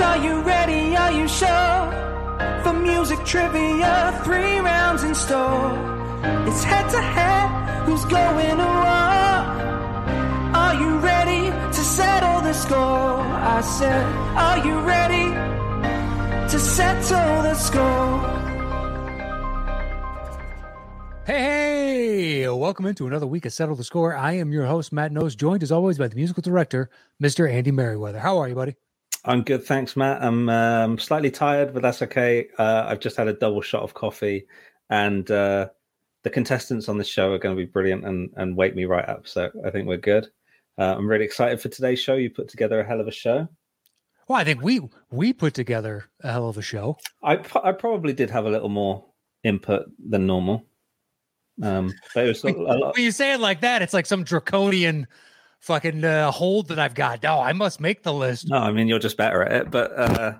are you ready? Are you sure? For music trivia, three rounds in store. It's head to head, who's going to war? Are you ready to settle the score? I said, Are you ready to settle the score? Hey, hey, welcome into another week of Settle the Score. I am your host, Matt Knost, joined as always by the musical director, Mr. Andy Merryweather. How are you, buddy? I'm good, thanks, Matt. I'm um, slightly tired, but that's okay. Uh, I've just had a double shot of coffee, and uh, the contestants on the show are going to be brilliant and, and wake me right up. So I think we're good. Uh, I'm really excited for today's show. You put together a hell of a show. Well, I think we we put together a hell of a show. I I probably did have a little more input than normal. Um, but it was a, a lot. When you say it like that, it's like some draconian fucking uh, hold that I've got. No, I must make the list. No, I mean you're just better at it. But uh,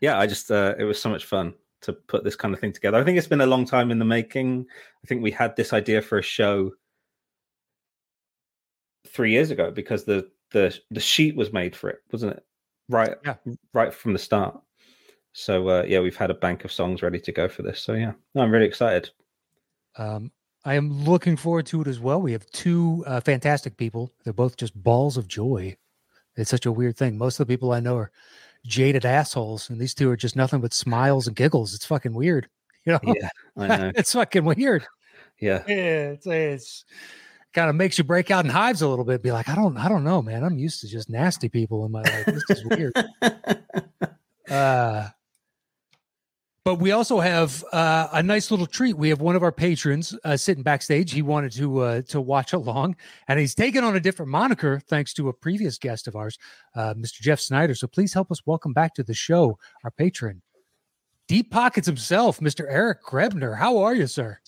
yeah, I just uh, it was so much fun to put this kind of thing together. I think it's been a long time in the making. I think we had this idea for a show three years ago because the the the sheet was made for it, wasn't it? Right, Yeah. right from the start. So uh, yeah, we've had a bank of songs ready to go for this. So yeah, no, I'm really excited. Um, I am looking forward to it as well. We have two uh, fantastic people. They're both just balls of joy. It's such a weird thing. Most of the people I know are jaded assholes, and these two are just nothing but smiles and giggles. It's fucking weird. You know, Yeah, I know. it's fucking weird. Yeah, Yeah, it's, it's kind of makes you break out in hives a little bit. Be like, I don't, I don't know, man. I'm used to just nasty people in my life. This is weird. Uh, but we also have uh, a nice little treat. We have one of our patrons uh, sitting backstage. He wanted to uh, to watch along, and he's taken on a different moniker thanks to a previous guest of ours, uh, Mr. Jeff Snyder. So please help us welcome back to the show our patron, Deep Pockets himself, Mr. Eric Grebner. How are you, sir?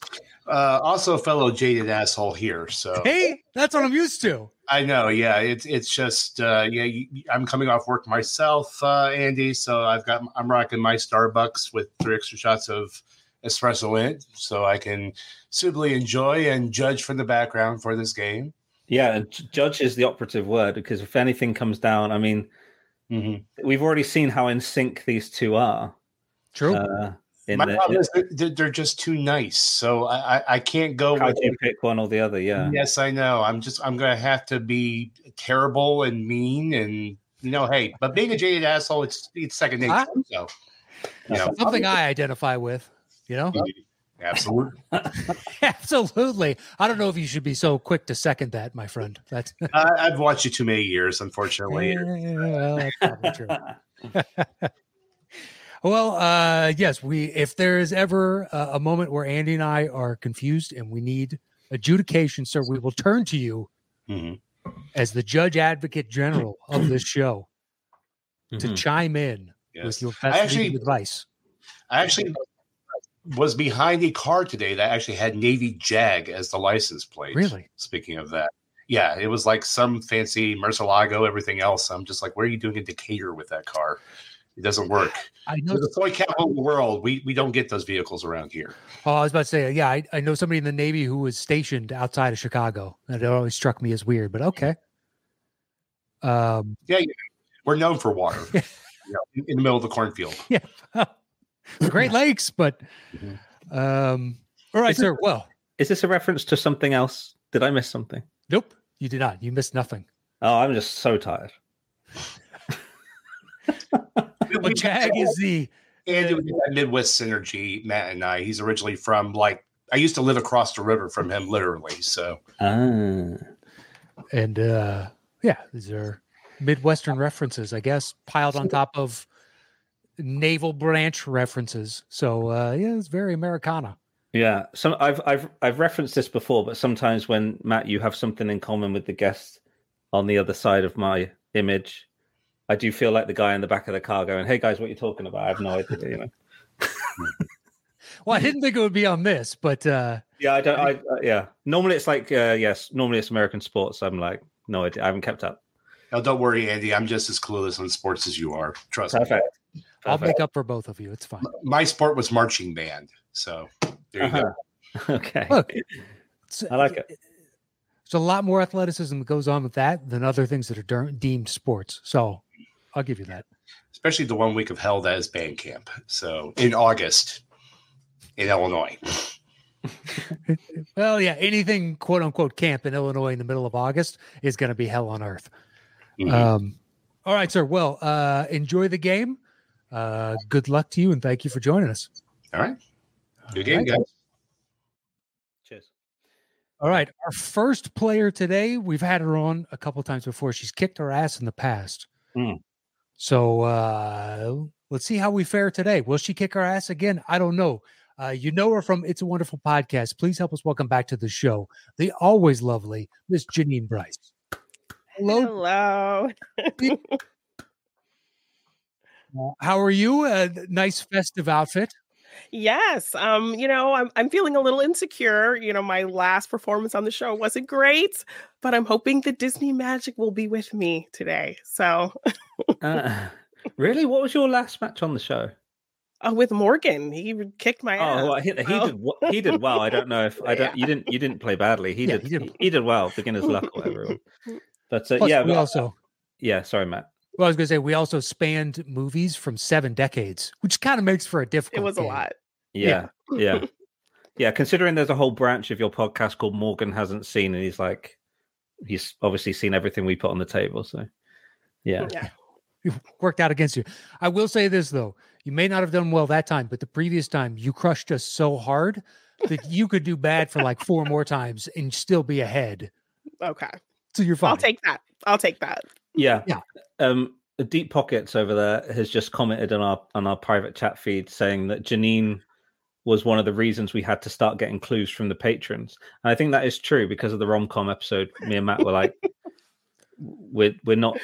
Uh, also, a fellow jaded asshole here. So Hey, that's what I'm used to. I know, yeah, it's it's just uh, yeah. You, I'm coming off work myself, uh, Andy. So I've got I'm rocking my Starbucks with three extra shots of espresso in it, so I can suitably enjoy and judge from the background for this game. yeah. And judge is the operative word because if anything comes down, I mean, Mm-hmm. we've already seen how in sync these two are. True. Uh, in My the, problem is they're, they're just too nice, so I I, I can't go how with. do you pick one or the other? Yeah. Yes, I know. I'm just I'm gonna have to be terrible and mean and you know, hey, but being a jaded asshole, it's it's second nature. Huh? So you know, Something I identify with. You know, absolutely. absolutely. I don't know if you should be so quick to second that, my friend. That's I, I've watched you too many years, unfortunately. Yeah, well, that's probably true. Well, uh, yes, we if there is ever a, a moment where Andy and I are confused and we need adjudication, sir, we will turn to you Mhm. as the judge advocate general of this show to Mhm. chime in Yes. with your I actually- advice. I actually was behind a car today that actually had Navy Jag as the license plate. Really? Speaking of that. Yeah, it was like some fancy Murcielago, everything else. I'm just like, where are you doing a Decatur with that car? It doesn't work. I know. So the toy capital of the world, we, we don't get those vehicles around here. Oh, I was about to say, yeah, I, I know somebody in the Navy who was stationed outside of Chicago, and it always struck me as weird. But okay. Um, Yeah, yeah. we're known for water. you know, in, in the middle of the cornfield. yeah, Great Lakes, but Mhm. um, all right, Is it- sir. Well, Is this a reference to something else? Did I miss something? nope, you did not. You missed nothing. Oh, I'm just so tired. But Jag is the Andy with that Midwest synergy, Matt and I. He's originally from like I used to live across the river from him, literally. So Ah. and uh, yeah, these are Midwestern references, I guess, piled on top of naval branch references. So uh, yeah, it's very Americana. Yeah, some I've I've I've referenced this before, but sometimes when Matt, you have something in common with the guest on the other side of my image, I do feel like the guy in the back of the car going, "Hey guys, what are you talking about?" I have no idea. You know. Well, I didn't think it would be on this, but uh, Yeah, I don't. I uh, yeah. Normally it's like uh, yes. Normally it's American sports. I'm like no idea. I haven't kept up. no, don't worry, Andy. I'm just as clueless on sports as you are. Trust me. Perfect. I'll make up for both of you. It's fine. My sport was marching band. So there you go. Uh-huh. Okay. Look, I like it. There's a lot more athleticism that goes on with that than other things that are der- deemed sports. So I'll give you that. especially the one week of hell that is band camp. So in August in Illinois. well, yeah, anything quote unquote camp in Illinois in the middle of August is going to be hell on earth. Mm-hmm. Um, all right, sir. Well, uh, enjoy the game. Uh, good luck to you, and thank you for joining us. All right. Good game, right. guys. Cheers. All right. Our first player today, we've had her on a couple times before. She's kicked our ass in the past. Mm. So uh, let's see how we fare today. Will she kick our ass again? I don't know. Uh, you know her from It's a Wonderful Podcast. Please help us welcome back to the show the always lovely Miss Jeannine Brice. Hello. Hello. How are you? A nice festive outfit. Yes. Um, you know, I'm I'm feeling a little insecure. You know, my last performance on the show wasn't great, but I'm hoping the Disney magic will be with me today. So uh, really? What was your last match on the show? Uh, with Morgan, he kicked my ass. Oh, well, he, he did. He did well. I don't know if I don't. Yeah. You didn't. You didn't play badly. He yeah, did. He did. He did well. Beginner's luck, whatever. But uh, Plus, yeah, we also. Yeah, sorry, Matt. Well, I was going to say we also spanned movies from seven decades, which kind of makes for a difficult. It was game. a lot. Yeah, yeah, yeah. Considering there's a whole branch of your podcast called Morgan hasn't seen, and he's like, he's obviously seen everything we put on the table. So, yeah, yeah, worked out against you. I will say this though: you may not have done well that time, but the previous time you crushed us so hard that you could do bad for like four more times and still be ahead. Okay, so you're fine. I'll take that. I'll take that. Yeah. Yeah. Um, Deep Pockets over there has just commented on our on our private chat feed saying that Jeannine was one of the reasons we had to start getting clues from the patrons. And I think that is true because of the rom com episode. Me and Matt were like, we're we're not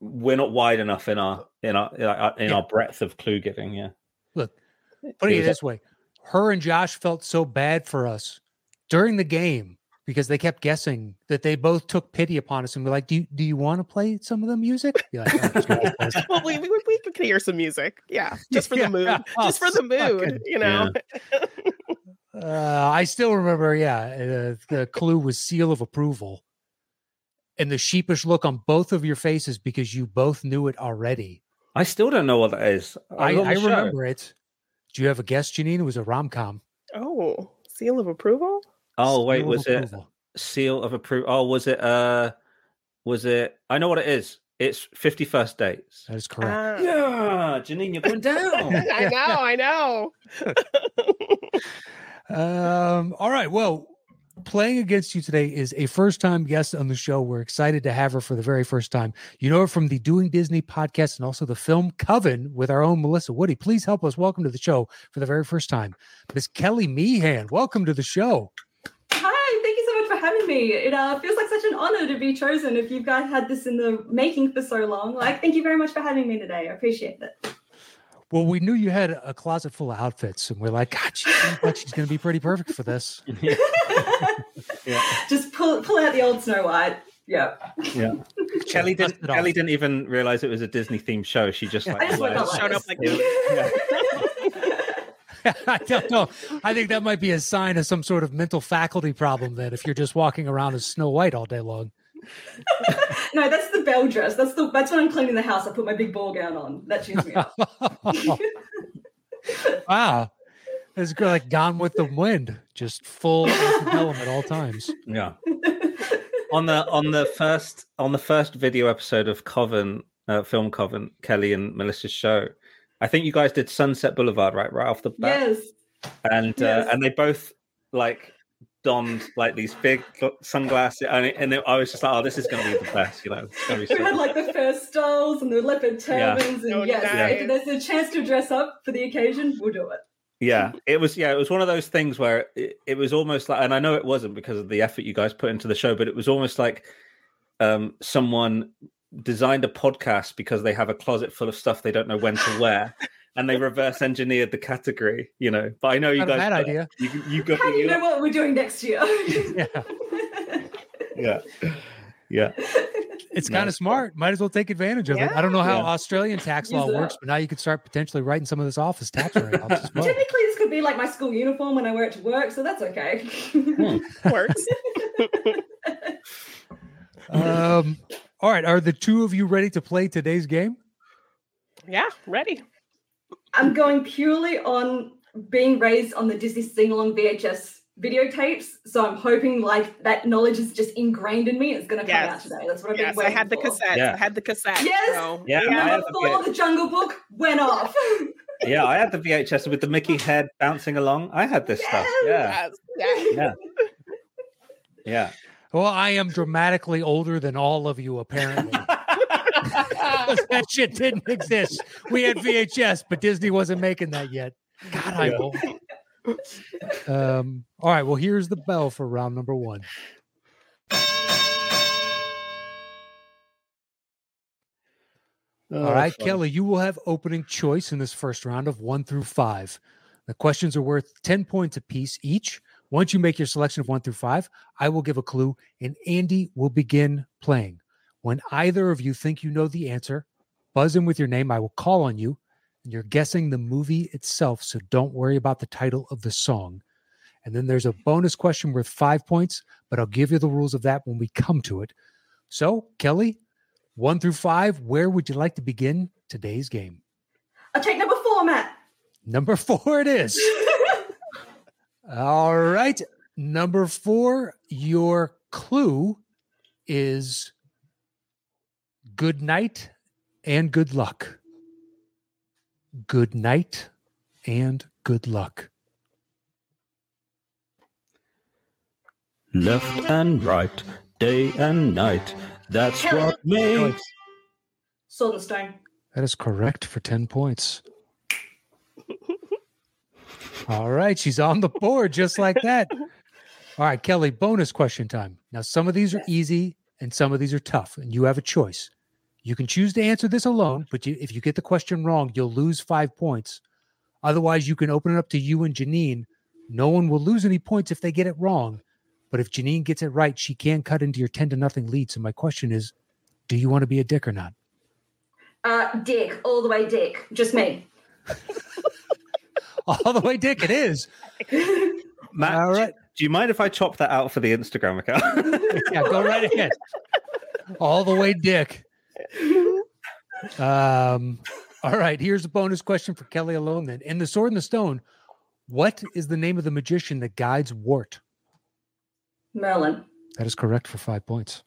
we're not wide enough in our in our in our breadth of clue giving. Yeah. Look, put it this way: her and Josh felt so bad for us during the game because they kept guessing that they both took pity upon us and were like, "Do you, do you want to play some of the music?" Like, oh, well, we, we, we could hear some music, yeah, just for yeah, the mood, yeah. just for the mood, you know. Yeah. uh, I still remember, yeah, uh, the clue was seal of approval, and the sheepish look on both of your faces because you both knew it already. I still don't know what that is. I, I, I remember it. Do you have a guess, Jeannine? It was a rom com. Oh, seal of approval. Oh wait, was it seal of approval? Oh, was it? Uh, was it? I know what it is. It's fifty first dates. That is correct. Uh, yeah, Jeannine, you're going down. I know. I know. um. All right. Well, playing against you today is a first time guest on the show. We're excited to have her for the very first time. You know her from the Doing Disney podcast and also the film Coven with our own Melissa Woody. Please help us welcome to the show for the very first time, Miss Kelli Mehan. Welcome to the show having me. It uh, feels like such an honor to be chosen if you guys had this in the making for so long. Like, thank you very much for having me today. I appreciate it. Well, we knew you had a closet full of outfits, and we're like, God, she like she's going to be pretty perfect for this. yeah. Just pull pull out the old Snow White. Yeah. Yeah. Kelli didn't. Kelli didn't even realize it was a Disney themed show. She just like, just showed up like yeah. I don't know. I think that might be a sign of some sort of mental faculty problem. Then, if you're just walking around as Snow White all day long. no, that's the Belle dress. That's the that's when I'm cleaning the house. I put my big ball gown on. That cheers me up. wow, it's like Gone with the Wind, just full element at all times. Yeah. on the on the first on the first video episode of Coven, uh, film Coven, Kelli and Melissa's show, I think you guys did Sunset Boulevard right right off the bat. Yes. And yes. Uh, and they both like donned like these big sunglasses, and, it, and it, I was just like, "Oh, this is going to be the best," you know. we so had like the fur stalls and the leopard turbans, yeah. and oh, yes, nice. if there's a chance to dress up for the occasion, we'll do it. Yeah, it was. Yeah, it was one of those things where it, it was almost like, and I know it wasn't because of the effort you guys put into the show, but it was almost like um, someone designed a podcast because they have a closet full of stuff they don't know when to wear. and they reverse engineered the category, you know. But I know you Not guys. Bad idea. You, you got. How do you know what we're doing next year? yeah. yeah. Yeah. It's kind of smart. Might as well take advantage of yeah. it. I don't know how yeah. Australian tax law works, but now you could start potentially writing some of this off as tax write well. Typically, this could be like my school uniform when I wear it to work, so that's okay. Hmm. Works. um, all right. Are the two of you ready to play today's game? Yeah, ready. I'm going purely on being raised on the Disney sing along VHS videotapes. So I'm hoping like that knowledge is just ingrained in me. It's going to come out today. That's what I've Yes, been I had the for. cassette. Yeah. I had the cassette. Yes. so- Yeah, I Number had the four, the Jungle Book went off. Yeah, I had the VHS with the Mickey head bouncing along. I had this stuff. Yeah, Yes, yeah. yeah, yeah. Well, I am dramatically older than all of you, apparently. that shit didn't exist. We had VHS, but Disney wasn't making that yet. God, I'm old. Um, all right. Well, here's the bell for round number one. Oh, All right. Kelli, you will have opening choice in this first round of one through five. The questions are worth 10 points apiece each. Once you make your selection of one through five, I will give a clue and Andy will begin playing. When either of you think you know the answer, buzz in with your name. I will call on you and you're guessing the movie itself. So don't worry about the title of the song. And then there's a bonus question worth five points, but I'll give you the rules of that when we come to it. So, Kelli, one through five, where would you like to begin today's game? I'll take number four, Matt. Number four, it is. All right. Number four, your clue is good night and good luck. Good night and good luck. Left and right, day and night. That's Kelli. what makes. Sword. That is correct for 10 points. All right. She's on the board just like that. All right, Kelli, bonus question time. Now, some of these are easy and some of these are tough, and you have a choice. You can choose to answer this alone, but you, if you get the question wrong, you'll lose five points. Otherwise, you can open it up to you and Jeannine. No one will lose any points if they get it wrong. But if Jeannine gets it right, she can cut into your 10 to nothing lead. So, my question is do you want to be a dick or not? Uh, Dick, all the way Dick. Just me. All the way, Dick, it is. Matt, All do- do you mind if I chop that out for the Instagram account? Yeah, go right ahead. All the way, Dick. Um, all right, here's a bonus question for Kelli alone then. In The Sword and the Stone, what is the name of the magician that guides Wart? Merlin. That is correct for five points.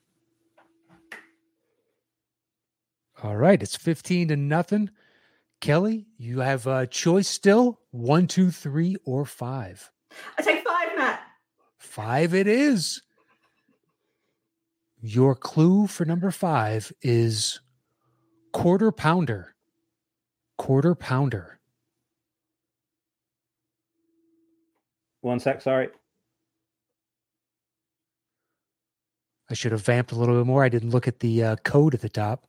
All right, it's 15 to nothing. Kelli, you have a choice still one, two, three, or five. I take five, Matt. Five it is. Your clue for number five is quarter pounder. Quarter pounder. One sec, sorry. I should have vamped a little bit more. I didn't look at the uh, code at the top.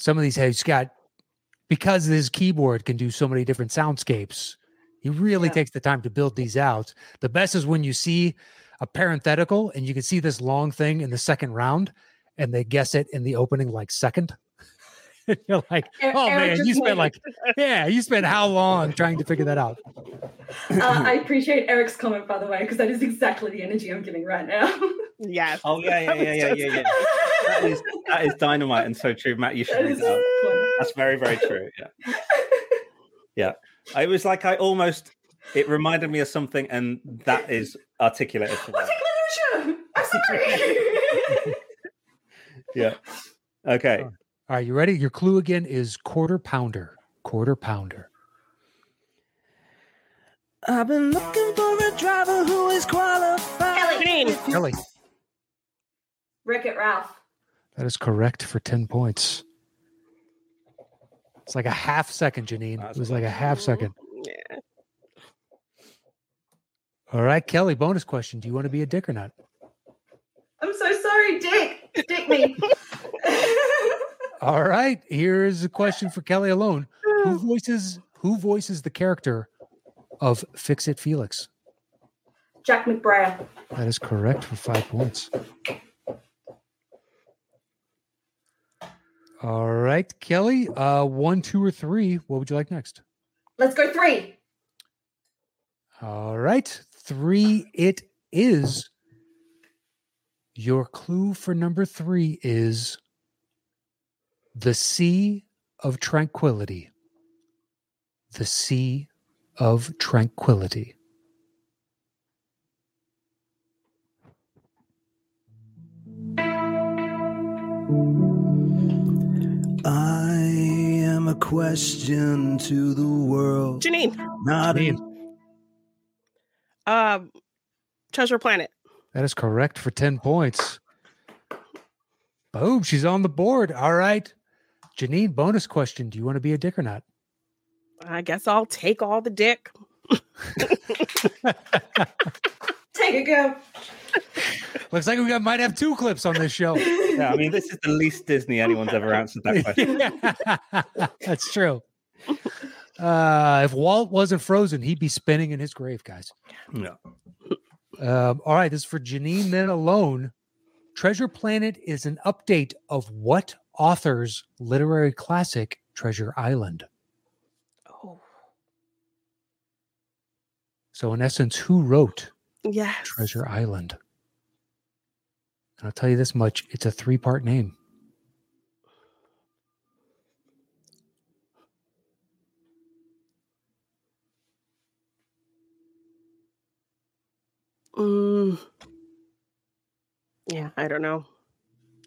Some of these have got because his keyboard can do so many different soundscapes. He really Yeah. takes the time to build these out. The best is when you see a parenthetical and you can see this long thing in the second round, and they guess it in the opening like second. You're like, oh Eric man, you spent like, yeah, you spent how long trying to figure that out? Uh, I appreciate Eric's comment, by the way, because that is exactly the energy I'm giving right now. Yes. Oh yeah, yeah, yeah, yeah, yeah, yeah. That is that is dynamite and so true, Matt. You should That read that. That's very, very true. Yeah, yeah. It was like I almost. It reminded me of something, and that is articulated. For What's that. I'm sorry. Yeah. Okay. All right, you ready? Your clue again is quarter pounder. Quarter pounder. I've been looking for a driver who is qualified. Kelli. Jeannine. Kelli. Wreck It Ralph. That is correct for 10 points. It's like a half second, Jeannine. It was like a half second. Yeah. All right, Kelli, bonus question. Do you want to be a dick or not? I'm so sorry, Dick. Dick me. All right, here's a question for Kelli alone. Who voices who voices the character of Fix It Felix? Jack McBrayer. That is correct for five points. All right, Kelli. Uh, one, two, or three. What would you like next? Let's go three. All right, three. It is. Your clue for number three is The Sea of Tranquility. The Sea of Tranquility. I am a question to the world. Jeannine. Not Jeannine. Um, Treasure Planet. That is correct for 10 points. Boom, she's on the board. All right. Jeannine, bonus question. Do you want to be a dick or not? I guess I'll take all the dick. Take it, go. Looks like we got, might have two clips on this show. Yeah, I mean, this is the least Disney anyone's ever answered that question. That's true. Uh, if Walt wasn't frozen, he'd be spinning in his grave, guys. No. Um, all right, this is for Jeannine then alone. Treasure Planet is an update of what author's literary classic, Treasure Island? Oh, So, in essence, who wrote yes. Treasure Island? And I'll tell you this much it's a three part name. Mm. Yeah, I don't know.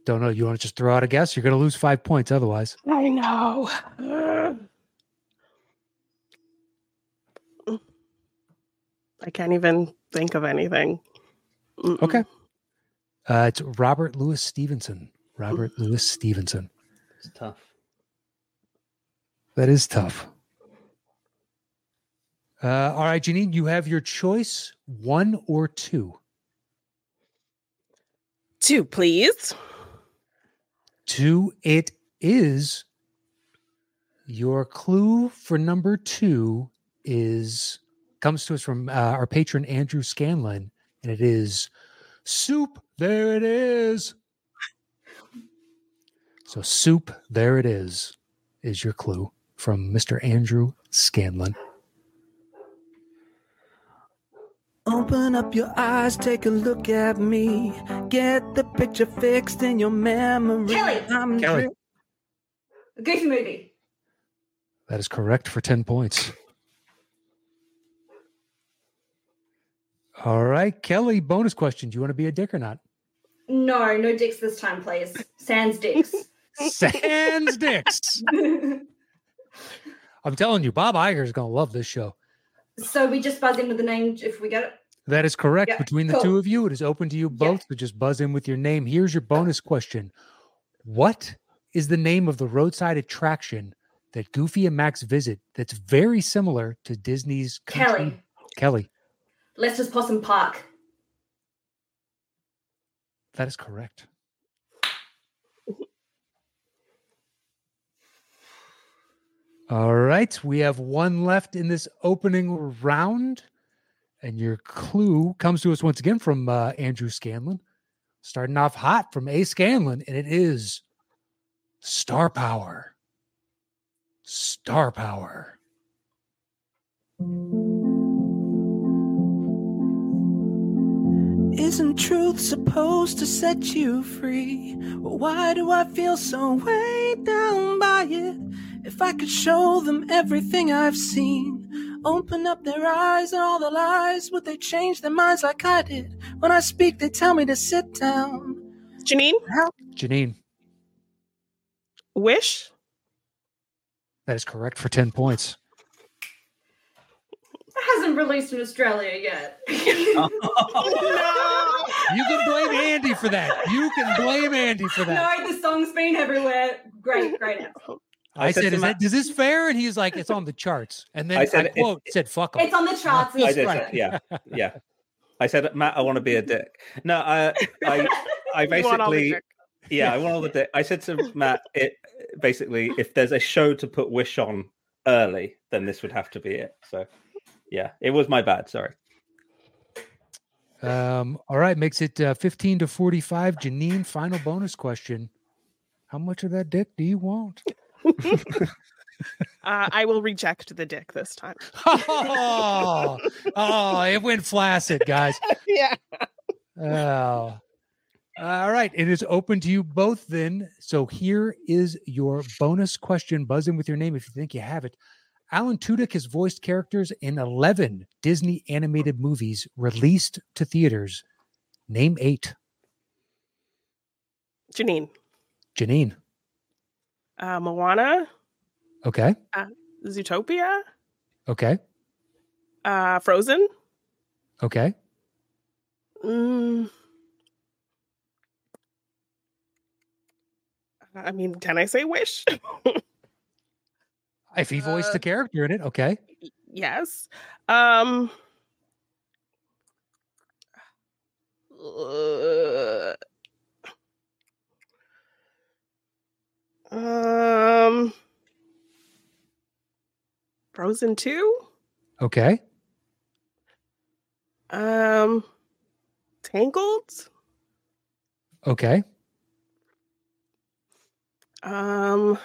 Don't know. You want to just throw out a guess? You're going to lose five points otherwise. I know. I can't even think of anything. Mm-mm. Okay. Uh, it's Robert Louis Stevenson. Robert Louis Stevenson. It's tough. That is tough. Uh, all right, Jeannine, you have your choice one or two. Two, please. Two, it is. Your clue for number two is comes to us from uh, our patron Andrew Scanlon, and it is soup. There it is. So soup. There it is. Is your clue from Mr. Andrew Scanlon? Open up your eyes, take a look at me. Get the picture fixed in your memory. Kelli. I'm Kelli. dri- A goofy movie. That is correct for ten points. All right, Kelli. Bonus question: Do you want to be a dick or not? No, no dicks this time, please. Sans dicks. Sans dicks. I'm telling you, Bob Iger is going to love this show. So we just buzz in with the name if we get it. That is correct. Yeah, Between the cool. two of you, it is open to you both. to just buzz in with your name. Here's your bonus question: What is the name of the roadside attraction that Goofy and Max visit? That's very similar to Disney's Country- Kelli. Kelli. Lester's Possum Park. That is correct. All right, we have one left in this opening round, and your clue comes to us once again from uh, Andrew Scanlon, starting off hot from A. Scanlon, and it is star power. Star power. Isn't truth supposed to set you free? Well, why do I feel so weighed down by it? If I could show them everything I've seen, open up their eyes and all the lies, would they change their minds like I did? When I speak, they tell me to sit down. Jeannine, Jeannine, Wish. that is correct for 10 points. It hasn't released in Australia yet. No, You can blame Andy for that. You can blame Andy for that. no, the song's been everywhere. Great, great answer. I, I said, said to is, Matt- that, is this fair? And he's like, it's on the charts. And then I, I said, if- quote, said, fuck 'em. It's on the charts. I I did, right. yeah, yeah. I said, Matt, I want to be a dick. No, I, I, I You want all the basically, yeah, I want all the dick. I said to Matt, it basically, if there's a show to put Wish on early, then this would have to be it. So, yeah, it was my bad. Sorry. Um, all right, makes it uh, 15 to 45. Jeannine, final bonus question. How much of that dick do you want? Uh, I will reject the dick this time. Oh, oh, it went flaccid, guys. yeah. Oh. All right. It is open to you both then. So here is your bonus question. Buzz in with your name if you think you have it. Alan Tudyk has voiced characters in 11 Disney animated movies released to theaters. Name eight. Jeannine. Jeannine. Uh, Moana. Okay. Zootopia. Okay. Uh, Frozen. Okay. Mm. I mean, can I say Wish? If he voiced Uh, the character in it, okay. yes. Um. uh, um. Frozen two. Okay. Um. Tangled. Okay. Um.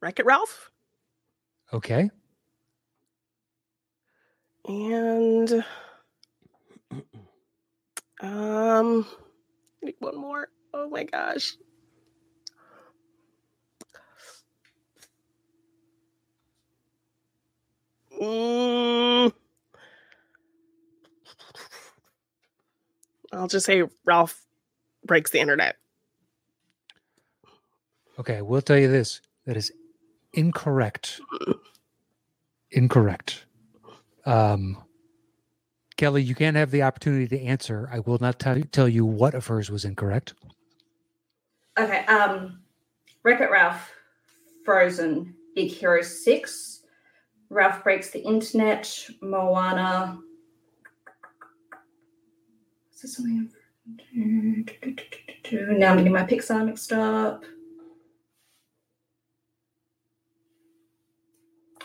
Wreck It Ralph. Okay. And um one more. Oh my gosh. Mm. I'll just say Ralph breaks the internet. Okay. We'll tell you this. That is incorrect. Incorrect. Um Kelli, you can't have the opportunity to answer. I will not tell tell you what of hers was incorrect. Okay. Um, Wreck It Ralph, Frozen, Big Hero Six, Ralph Breaks the Internet, Moana. Is there something? Now I'm getting my Pixar mixed up.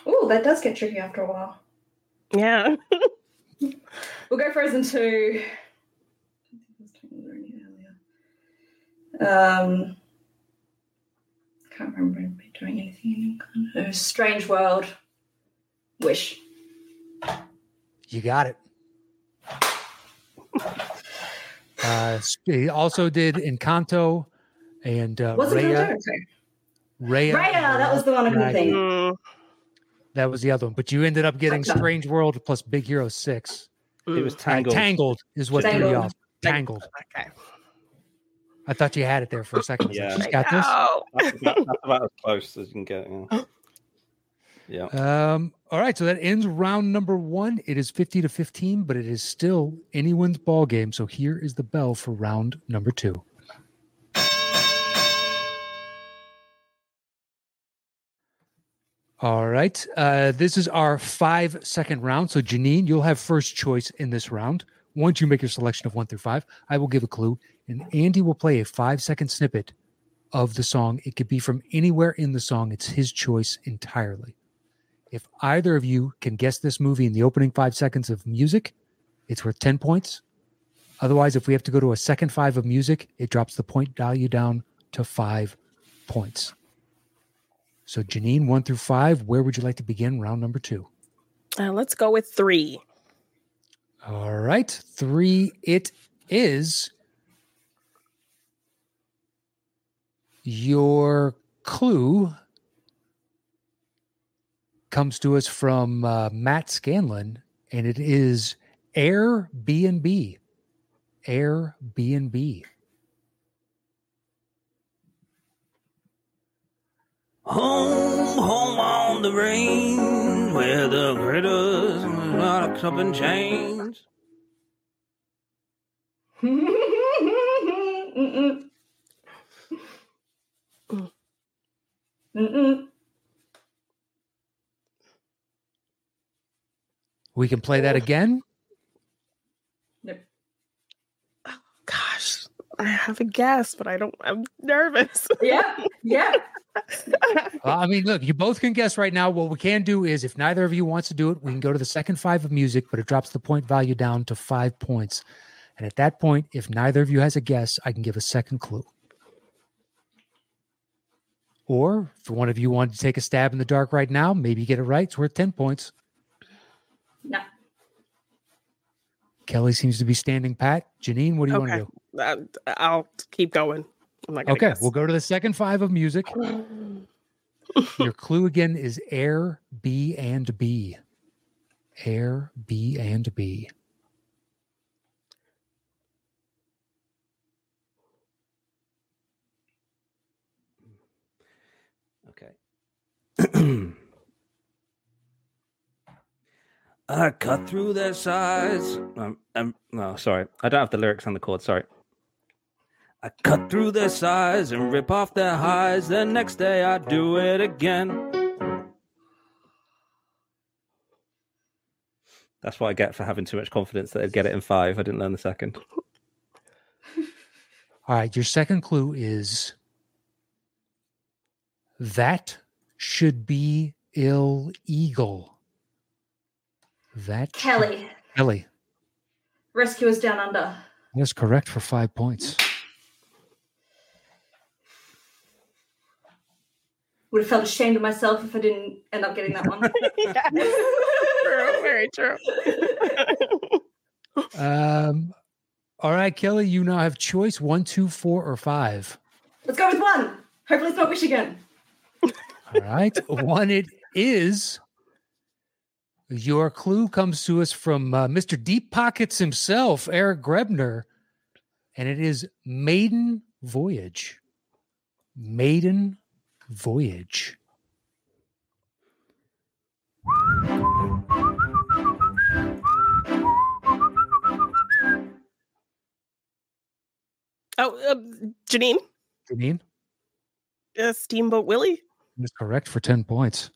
Oh, that does get tricky after a while. Yeah. We'll go Frozen 2. Um, can't remember doing anything. in kind of Strange World. Wish. You got it. Uh, he also did Encanto and uh, What's it Raya. Raya. Raya, that was the one I couldn't think. That was the other one. But you ended up getting Strange World plus Big Hero 6. It was tangled. Tangled is what threw you off. Tangled. okay. I thought you had it there for a second. I was like, Yeah. She's got this. Oh. That's about, that's about as close as you can get. Yeah. yeah. Um, all right, so that ends round number one. It is 50 to 15, but it is still anyone's ball game. So here is the bell for round number two. All right. Uh, this is our five second round. So, Jeannine, you'll have first choice in this round. Once you make your selection of one through five, I will give a clue, and Andy will play a five second snippet of the song. It could be from anywhere in the song, it's his choice entirely. If either of you can guess this movie in the opening five seconds of music, it's worth 10 points. Otherwise, if we have to go to a second five of music, it drops the point value down to five points. So, Jeannine, one through five, where would you like to begin round number two? Uh, let's go with three. All right, three it is. Your clue comes to us from uh, Matt Scanlon, and it is Airbnb. Airbnb. Home, home on the range, where the critters locked up in chains. We can play that again. Nope. Gosh, I have a guess, but I don't. I'm nervous. Yeah, yeah. Uh, I mean, look, you both can guess right now. What we can do is, if neither of you wants to do it, we can go to the second five of music, but it drops the point value down to five points. And at that point, if neither of you has a guess, I can give a second clue. Or if one of you wanted to take a stab in the dark right now, maybe get it right. It's worth 10 points. No. Kelli seems to be standing pat. Jeannine, what do you want to do? I'll keep going. I'm not Okay, guess. we'll go to the second five of music. Your clue again is air, B and B. Air, B and B. Okay. I cut through their sides. Um, um, no, sorry. I don't have the lyrics on the chord. Sorry. I cut through their sides and rip off their highs. The next day I do it again. That's what I get for having too much confidence that I'd get it in five. I didn't learn the second. All right, your second clue is that should be illegal. That should- Kelli, Kelli. Rescuers Down Under. That's correct for five points. Would have felt ashamed of myself if I didn't end up getting that one. True, very true. Um, all right, Kelli, you now have choice one, two, four, or five. Let's go with one. Hopefully it's not Michigan. All right, one it is. Your clue comes to us from uh, Mr. Deep Pockets himself, Eric Grebner, and it is Maiden Voyage. Maiden Voyage. Oh, uh, Jeannine, Jeannine uh, Steamboat Willie. is correct for 10 points.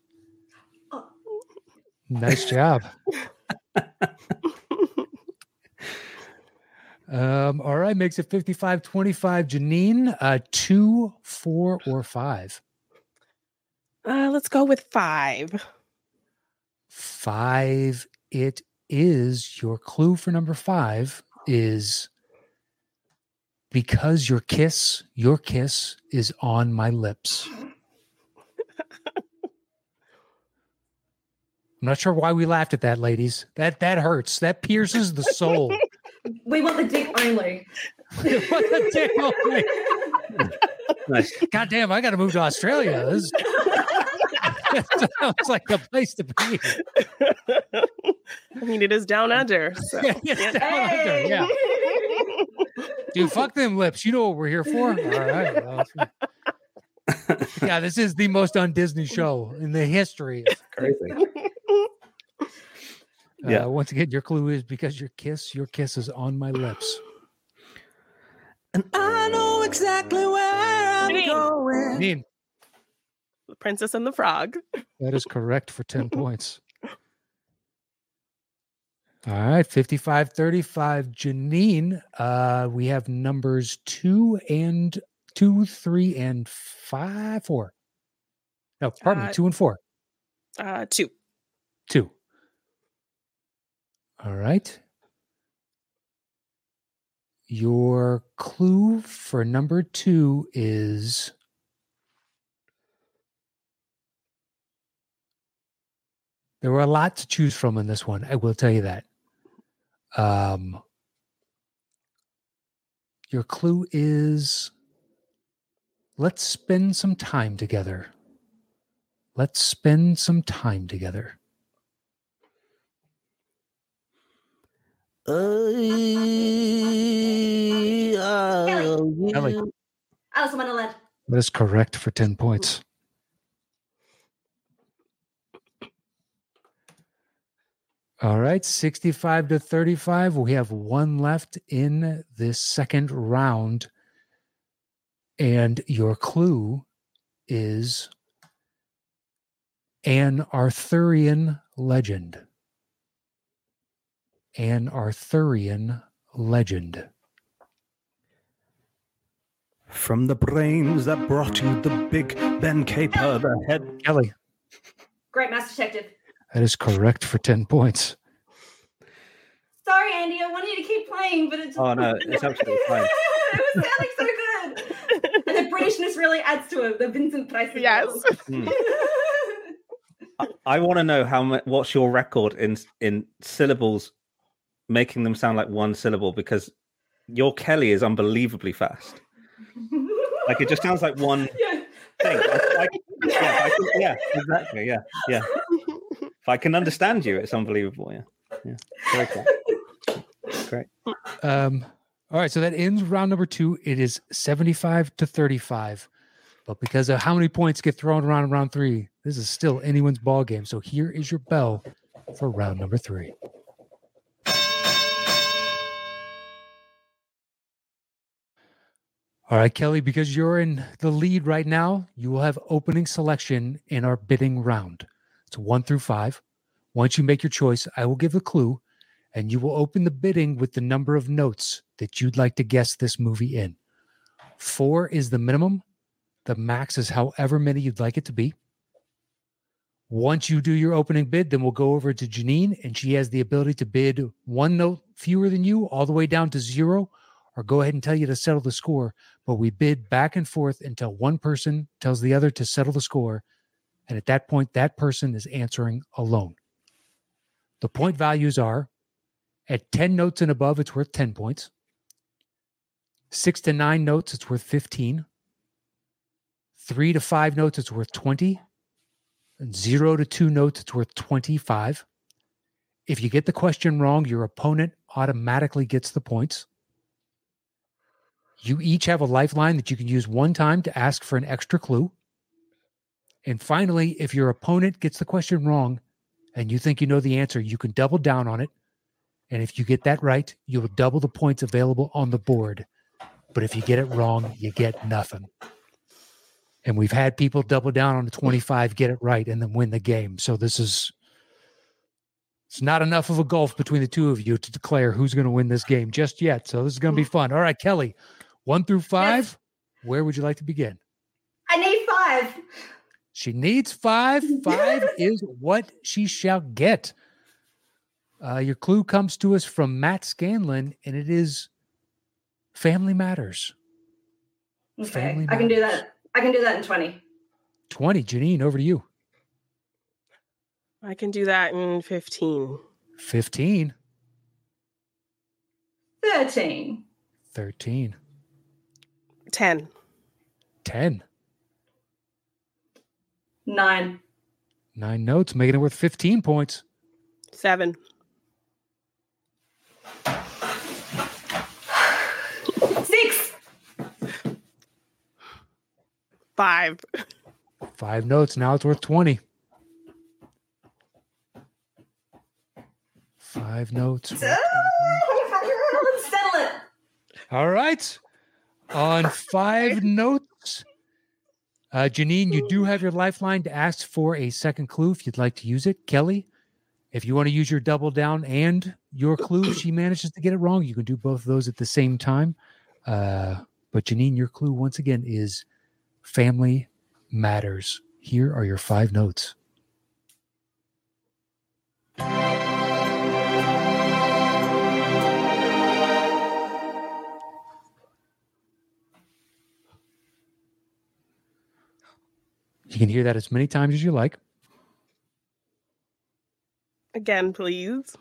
Nice job. Um, all right, makes it 55 25. Jeannine, uh, two, four, or five. Uh, let's go with five. Five, it is. Your clue for number five is because your kiss, your kiss is on my lips. I'm not sure why we laughed at that, ladies. That that hurts. That pierces the soul. We want the dick only. what the dick only. Nice. God damn, I got to move to Australia. This sounds like the place to be. I mean, it is down under. So. Yeah, it's down under, yeah. Dude, fuck them lips. You know what we're here for. All right. well, yeah, this is the most on Disney show in the history. Crazy. Uh, Yeah. Once again, your clue is because your kiss, your kiss is on my lips. And I know exactly where I'm Jeannine. Going. mean, The Princess and the Frog. that is correct for 10 points. All right, 55 35. Jeannine, uh, we have numbers two and two, three, and five, four. No, pardon me, Uh, two and four. Uh, two. Two. All right. Your clue for number two is there were a lot to choose from in this one. I will tell you that. Um, your clue is let's spend some time together. Let's spend some time together. Ellie. Alice in Wonderland. That is correct for 10 points. All right, 65 to 35. We have one left in this second round. And your clue is an Arthurian legend. An Arthurian legend. From the brains that brought you the big Ben Caper, the head. Kelli, Great Master Detective. that is correct for 10 points. Sorry, Andy. I wanted you to keep playing, but it's Oh, no, it's absolutely fine. it was sounding so good. And the Britishness really adds to it. The Vincent Price. Yes. Hmm. I, I want to know how much. What's your record in in syllables, making them sound like one syllable? Because your Kelli is unbelievably fast. Like it just sounds like one yeah. thing. Like, yeah, I can, yeah, exactly. Yeah, yeah. If I can understand you, it's unbelievable. Yeah, yeah. Very cool. Great. Um, all right, so that ends round number two. It is 75 to 35. But because of how many points get thrown around in round three, this is still anyone's ball game. So here is your bell for round number three. All right, Kelli, because you're in the lead right now, you will have opening selection in our bidding round. It's one through five. Once you make your choice, I will give a clue and you will open the bidding with the number of notes that you'd like to guess this movie in. Four is the minimum, the max is however many you'd like it to be. Once you do your opening bid, then we'll go over to Jeannine, and she has the ability to bid one note fewer than you, all the way down to zero, or go ahead and tell you to settle the score. But we bid back and forth until one person tells the other to settle the score. And at that point, that person is answering alone. The point values are at 10 notes and above, it's worth 10 points. Six to nine notes, it's worth 15. Three to five notes, it's worth 20. And zero to two notes, it's worth 25. If you get the question wrong, your opponent automatically gets the points. You each have a lifeline that you can use one time to ask for an extra clue. And finally, if your opponent gets the question wrong and you think you know the answer, you can double down on it. And if you get that right, you will double the points available on the board. But if you get it wrong, you get nothing. And we've had people double down on the 25, get it right, and then win the game. So this is it's not enough of a gulf between the two of you to declare who's going to win this game just yet. So this is going to be fun. All right, Kelli, one through five. Where would you like to begin? I need five. She needs five. Five is what she shall get. Uh, your clue comes to us from Matt Scanlon, and it is Family Matters. Okay, Family I can do that. I can do that in 20. 20. Jeannine, over to you. I can do that in 15. 15, 13. 13, 10. 10. Nine. Nine notes, making it worth 15 points. 7. Six. 5. Five notes. Now it's worth 20. Five notes. Settle it. All right. On five notes, uh, Jeannine, you do have your lifeline to ask for a second clue if you'd like to use it. Kelli, if you want to use your double down and your clue, if she manages to get it wrong, you can do both of those at the same time. Uh, but Jeannine, your clue once again is family matters. Here are your five notes. You can hear that as many times as you like. Again, please.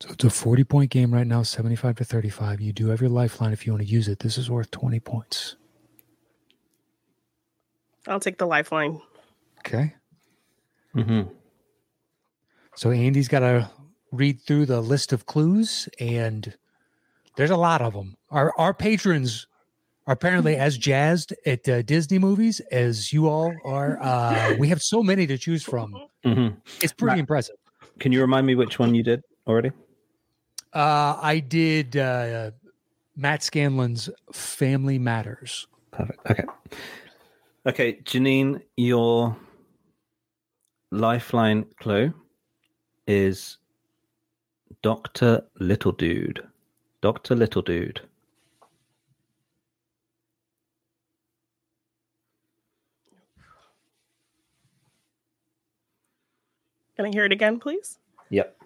So it's a 40 point game right now, 75 to 35. You do have your lifeline if you want to use it. This is worth 20 points. I'll take the lifeline. Okay. Mhm. So Andy's got to read through the list of clues, and there's a lot of them. Our our patrons are apparently as jazzed at uh, Disney movies as you all are. Uh, we have so many to choose from. Mhm. It's pretty Right. impressive. Can you remind me which one you did already? Uh, I did uh, Matt Scanlon's Family Matters. Perfect. Okay. Okay, Jeannine, your lifeline clue is Dr. Little Dude. Dr. Little Dude. Can I hear it again, please? Yep.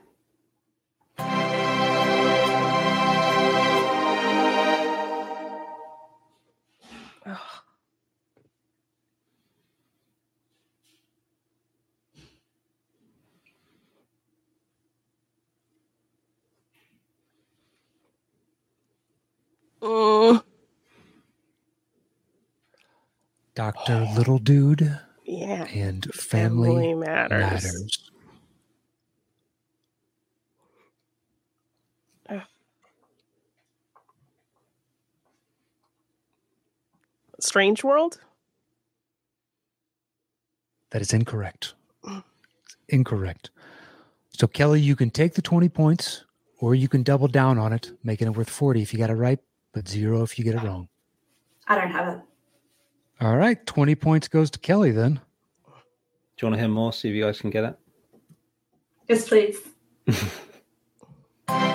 Dr. Oh, little Dude yeah. and Family, Family matters. Matters. Ah. Strange World? That is incorrect. Incorrect. So, Kelli, you can take the 20 points or you can double down on it, making it worth 40 if you got it right, but zero if you get it wrong. I don't have it. All right. 20 points goes to Kelli then. Do you want to hear more? See if you guys can get it. Yes, please.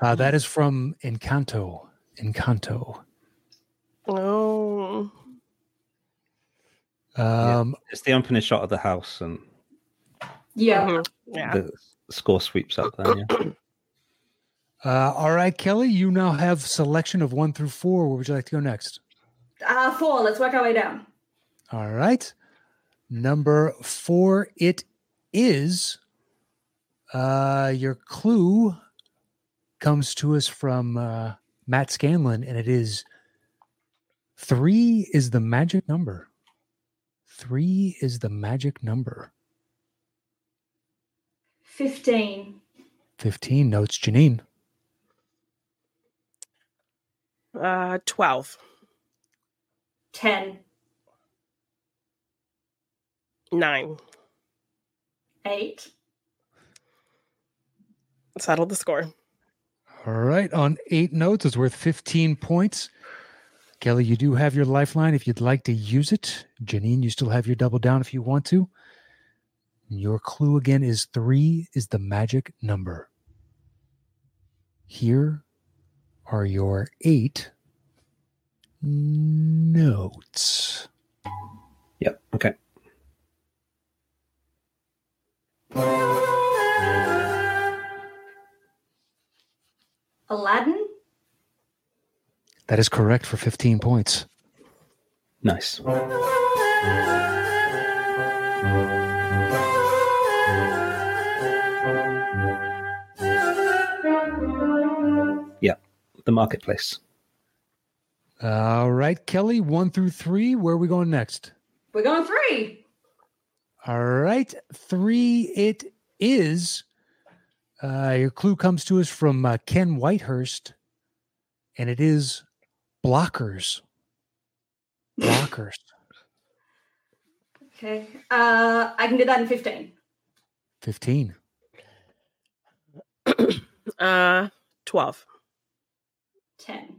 Uh, that is from Encanto. Encanto. Oh. Um, It's the opening shot of the house, and Yeah. Mhm. Yeah. the score sweeps up there. Yeah. uh, all right, Kelli, you now have selection of one through four. Where would you like to go next? Uh, four. Let's work our way down. All right. Number four, it is. Uh, your clue comes to us from uh, Matt Scanlon, and it is three is the magic number. Three is the magic number. 15. 15 notes, Jeannine. Uh, 12. 10. 9. 8. Settle the score. All right. On eight notes, it's worth 15 points. Kelli, you do have your lifeline if you'd like to use it. Jeannine, you still have your double down if you want to. Your clue again is three is the magic number. Here are your eight notes. Yep. Okay. Aladdin. That is correct for 15 points. Nice. Yeah. The marketplace. All right, Kelli, one through three. Where are we going next? We're going three. All right, three it is. Uh, your clue comes to us from uh, Ken Whitehurst, and it is blockers. Blockers. Okay. Uh, I can do that in 15. 15. Uh, 12. 10.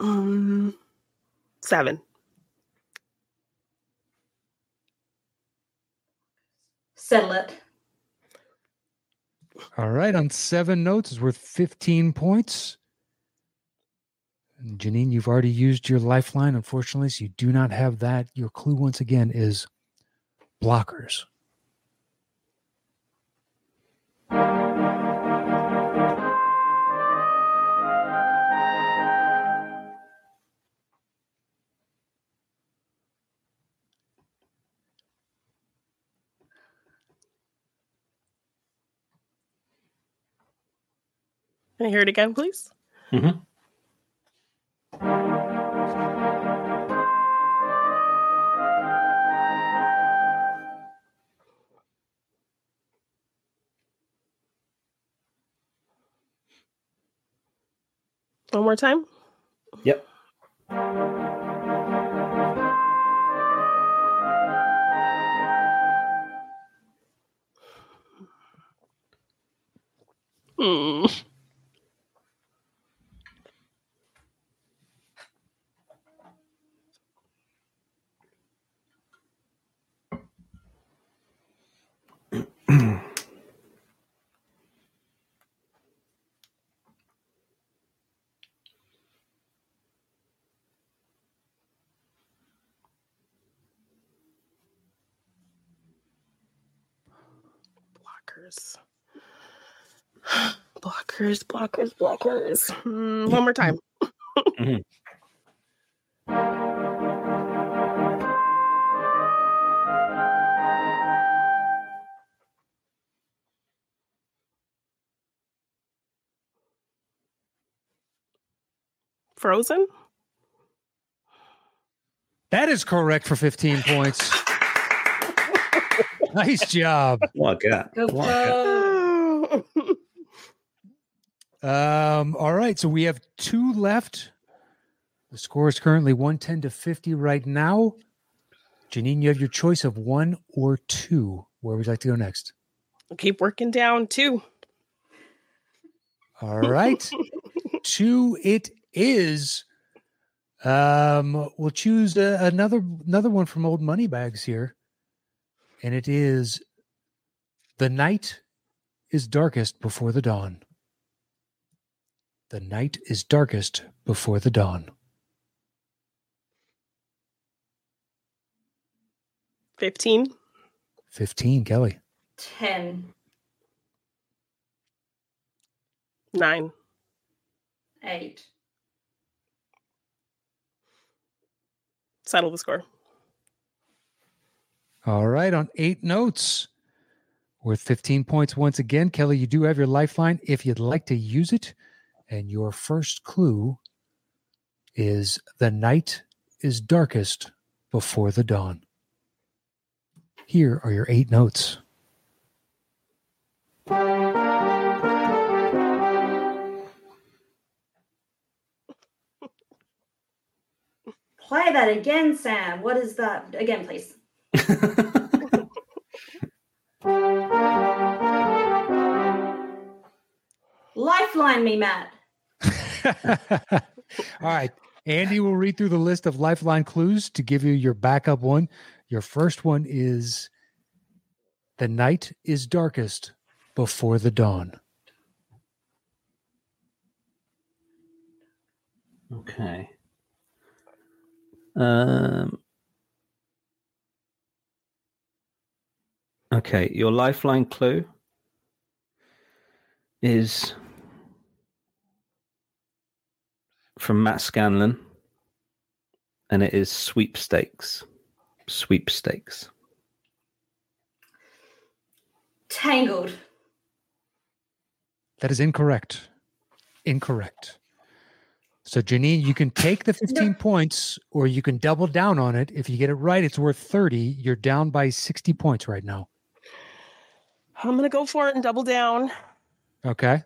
Um, 7. Settle it. All right, on seven notes is worth 15 points. Jeannine, you've already used your lifeline, unfortunately, so you do not have that. Your clue, once again, is blockers. Can I hear it again, please? Mm-hmm. One more time? Yep. Hmm. Blockers. Blockers, blockers, blockers. Hmm, one more time. Frozen? That is correct for 15 points. Nice job. What a gap. Go What a Um, all right, so we have two left. The score is currently 110 to 50 right now. Jeannine, you have your choice of one or two. Where would you like to go next? Keep working down two. All right. two it is. Um, we'll choose uh, another another one from Old Moneybags here. And it is The Night is Darkest Before the Dawn. The night is darkest before the dawn. 15. 15, Kelli. 10, 9. 8, Settle the score. All right, on eight notes, worth 15 points once again. Kelli, you do have your lifeline if you'd like to use it. And your first clue is the night is darkest before the dawn. Here are your eight notes. Play that again, Sam. What is that? Again, please. Lifeline me, Matt. All right. Andy will read through the list of lifeline clues to give you your backup one. Your first one is the night is darkest before the dawn. Okay. Um. Okay, your lifeline clue is from Matt Scanlon, and it is sweepstakes. Sweepstakes. Tangled. That is incorrect. Incorrect. So, Jeannine, you can take the 15 points or you can double down on it. If you get it right, it's worth 30. You're down by 60 points right now. I'm going to go for it and double down. Okay.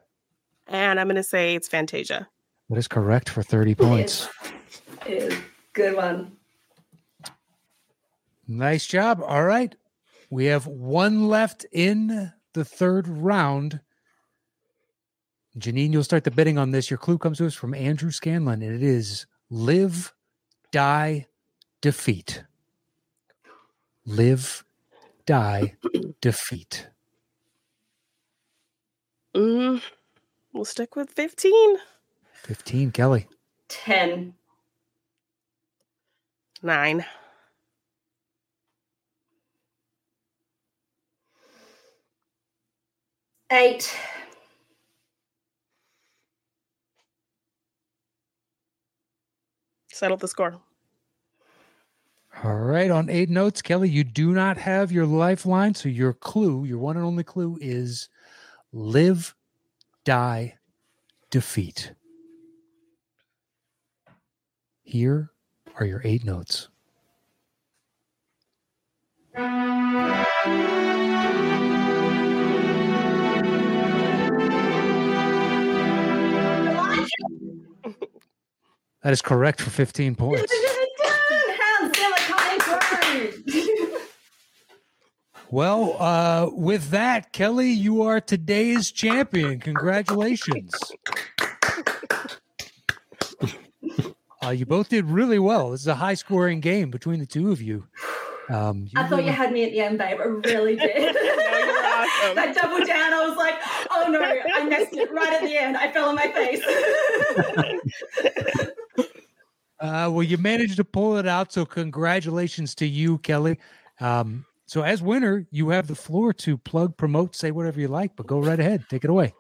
And I'm going to say it's Fantasia. That is correct for 30 points. It is. Good one. Nice job. All right. We have one left in the third round. Jeannine, you'll start the bidding on this. Your clue comes to us from Andrew Scanlon, and it is live, die, defeat. Live, die, defeat. Mm, we'll stick with 15. 15, Kelli. 10, 9. eight, Settle the score. All right. On eight notes, Kelli, you do not have your lifeline. So your clue, your one and only clue is live, die, defeat. Here are your eight notes. That is correct for 15 points. Hans Zimmer coming through. Well, uh, with that, Kelli, you are today's champion. Congratulations. Uh, you both did really well. This is a high scoring game between the two of you. Um, I thought you had me at the end, babe. I really did. awesome. that double down, I was like, oh no, I messed it right at the end. I fell on my face. Uh, well, you managed to pull it out. So, congratulations to you, Kelli. Um, so, as winner, you have the floor to plug, promote, say whatever you like, but go right ahead. Take it away.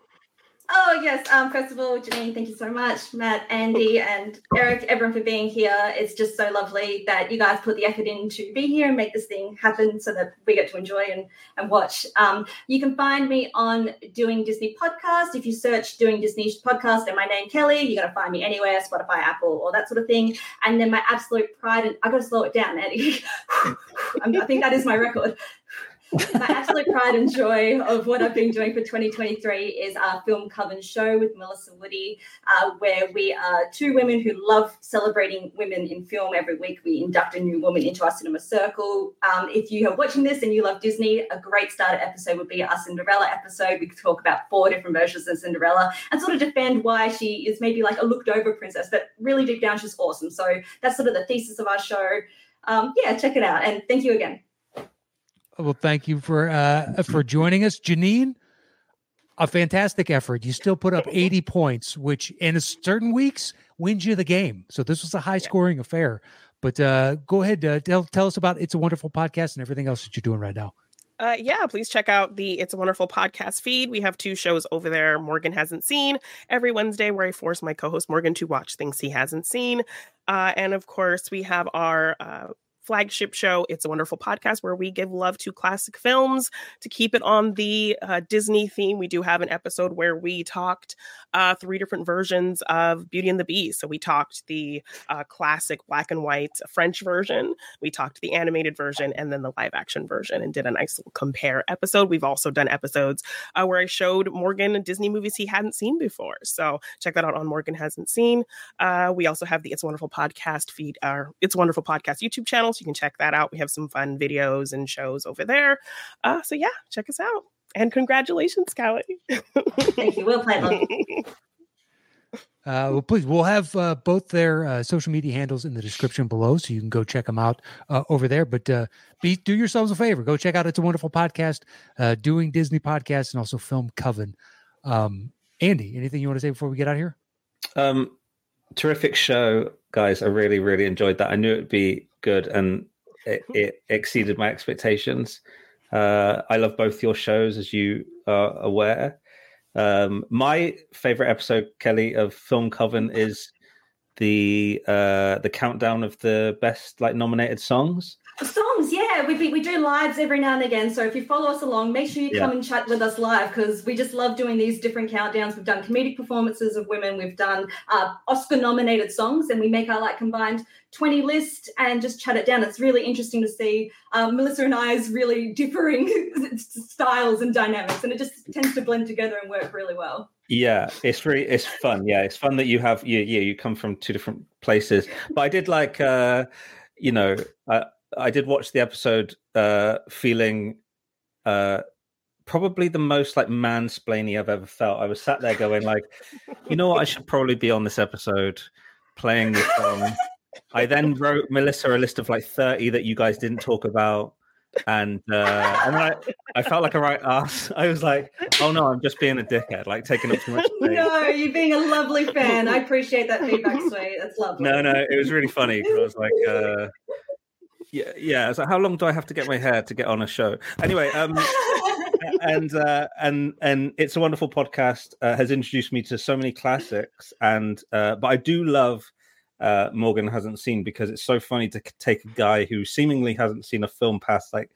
Oh yes. Um, first of all, Jeannine, thank you so much, Matt, Andy, and Eric, everyone for being here. It's just so lovely that you guys put the effort in to be here and make this thing happen, so that we get to enjoy and and watch. Um, you can find me on Doing Disney podcast. If you search Doing Disney podcast and my name Kelli, you're gonna find me anywhere, Spotify, Apple, or that sort of thing. And then my absolute pride and I got to slow it down, Andy. I think that is my record my absolute pride and joy of what I've been doing for 2023 is our Film Coven show with Melissa Woody, uh, where we are two women who love celebrating women in film. Every week we induct a new woman into our cinema circle. Um, if you are watching this and you love Disney, a great starter episode would be our Cinderella episode. We could talk about four different versions of Cinderella and sort of defend why she is maybe like a looked over princess, but really deep down she's awesome. So that's sort of the thesis of our show. Um, yeah, check it out. And thank you again. Well, thank you for uh, for joining us, Jeannine. A fantastic effort. You still put up 80 points, which in certain weeks wins you the game. So this was a high scoring affair. But uh, go ahead, uh, tell tell us about It's a Wonderful podcast and everything else that you're doing right now. Uh, yeah, please check out the It's a Wonderful podcast feed. We have two shows over there Morgan hasn't seen every Wednesday, where I force my co host Morgan to watch things he hasn't seen. Uh, and of course, we have our uh, flagship show, It's a Wonderful Podcast, where we give love to classic films to keep it on the uh, Disney theme. We do have an episode where we talked uh, three different versions of Beauty and the Beast. So we talked the uh, classic black and white French version, we talked the animated version, and then the live action version, and did a nice little compare episode. We've also done episodes uh, where I showed Morgan Disney movies he hadn't seen before. So check that out on Morgan Hasn't Seen. Uh, we also have the It's Wonderful Podcast feed, our It's Wonderful Podcast YouTube channel. So you can check that out. We have some fun videos and shows over there. Uh, so yeah, check us out. And congratulations, Kelli. Thank you. Well played. love. Uh, well, please, we'll have uh, both their uh, social media handles in the description below, so you can go check them out uh, over there. But uh, be do yourselves a favor, go check out It's a Wonderful Podcast, uh, doing Disney podcasts, and also Film Coven. Um, Andy, anything you want to say before we get out of here? Um, terrific show, guys. I really, really enjoyed that. I knew it'd be good, and it, it exceeded my expectations. Uh, I love both your shows, as you are aware. Um, my favorite episode, Kelli, of Film Coven is the uh, the countdown of the best like nominated songs. Songs, yeah, we, we do lives every now and again. So if you follow us along, make sure you Yeah. come and chat with us live because we just love doing these different countdowns. We've done comedic performances of women, we've done uh, Oscar nominated songs, and we make our like combined 20 list and just chat it down. It's really interesting to see um, Melissa and I's really differing styles and dynamics, and it just tends to blend together and work really well. Yeah, it's really it's fun. Yeah, it's fun that you have you yeah you come from two different places. But I did like uh you know I I did watch the episode uh feeling uh probably the most like mansplainy I've ever felt. I was sat there going like, you know what, I should probably be on this episode playing this song. I then wrote Melissa a list of like 30 that you guys didn't talk about. And uh and I, I felt like a right ass. I was like, oh no, I'm just being a dickhead, like taking up too much space. no, you're being a lovely fan. I appreciate that feedback, sweet. That's lovely. No, no, it was really funny I was like, uh, yeah, yeah. Like, how long do I have to get my hair to get on a show? Anyway, um, and uh, and and it's a wonderful podcast. Uh, has introduced me to so many classics, and uh, but I do love. Uh, Morgan hasn't seen because it's so funny to take a guy who seemingly hasn't seen a film past like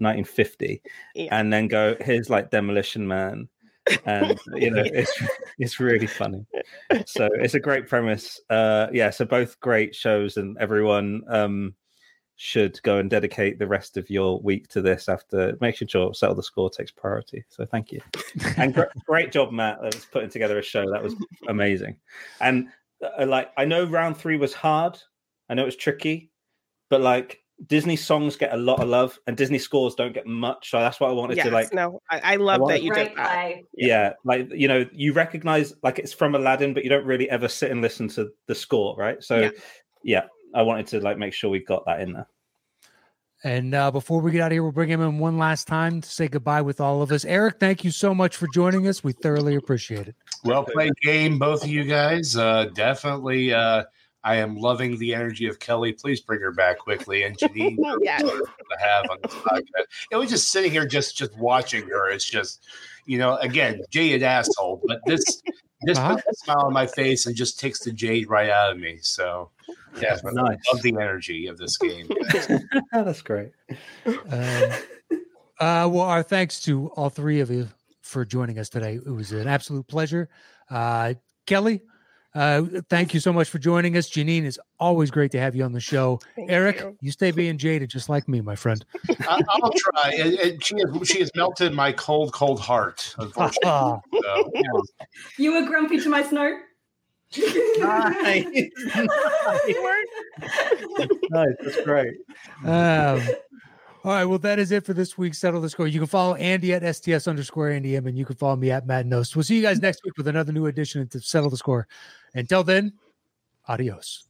1950 Yeah. and then go here's like Demolition Man, and you know it's it's really funny so it's a great premise uh yeah so both great shows and everyone um should go and dedicate the rest of your week to this after making sure settle the score takes priority so thank you and gr- great job matt that was putting together a show that was amazing and uh, like i know round three was hard i know it was tricky but like Disney songs get a lot of love, and Disney scores don't get much. So that's what I wanted yes, to like. no, I, I love want- that you Great did that. play. Yeah. like you know, you recognize like it's from Aladdin, but you don't really ever sit and listen to the score, right? So, Yeah. yeah, I wanted to like make sure we got that in there. And uh, before we get out of here, we'll bring him in one last time to say goodbye with all of us. Eric, thank you so much for joining us. We thoroughly appreciate it. Well played game, both of you guys. Uh, definitely, uh, I am loving the energy of Kelli. Please bring her back quickly, and Jeannine Yes. to have on this podcast. It was just sitting here, just just watching her. It's just, you know, again, jaded asshole, but this this Uh-huh. puts a smile on my face and just takes the jade right out of me. So, yeah, Nice. love the energy of this game. that's great. Um, uh, well, our thanks to all three of you for joining us today. It was an absolute pleasure. Uh, Kelli, uh, thank you so much for joining us. Jeannine, it's always great to have you on the show. Thank Eric, you. you. stay being jaded just like me, my friend. I, I'll try. And, and she has she has melted my cold, cold heart. Unfortunately, so, yeah. You were grumpy to my snow. nice. nice. That's great. um, all right. Well, that is it for this week's Settle the Score. You can follow Andy at STS underscore Andy M, and you can follow me at Matt Knost. We'll see you guys next week with another new edition to Settle the Score. Until then, adios.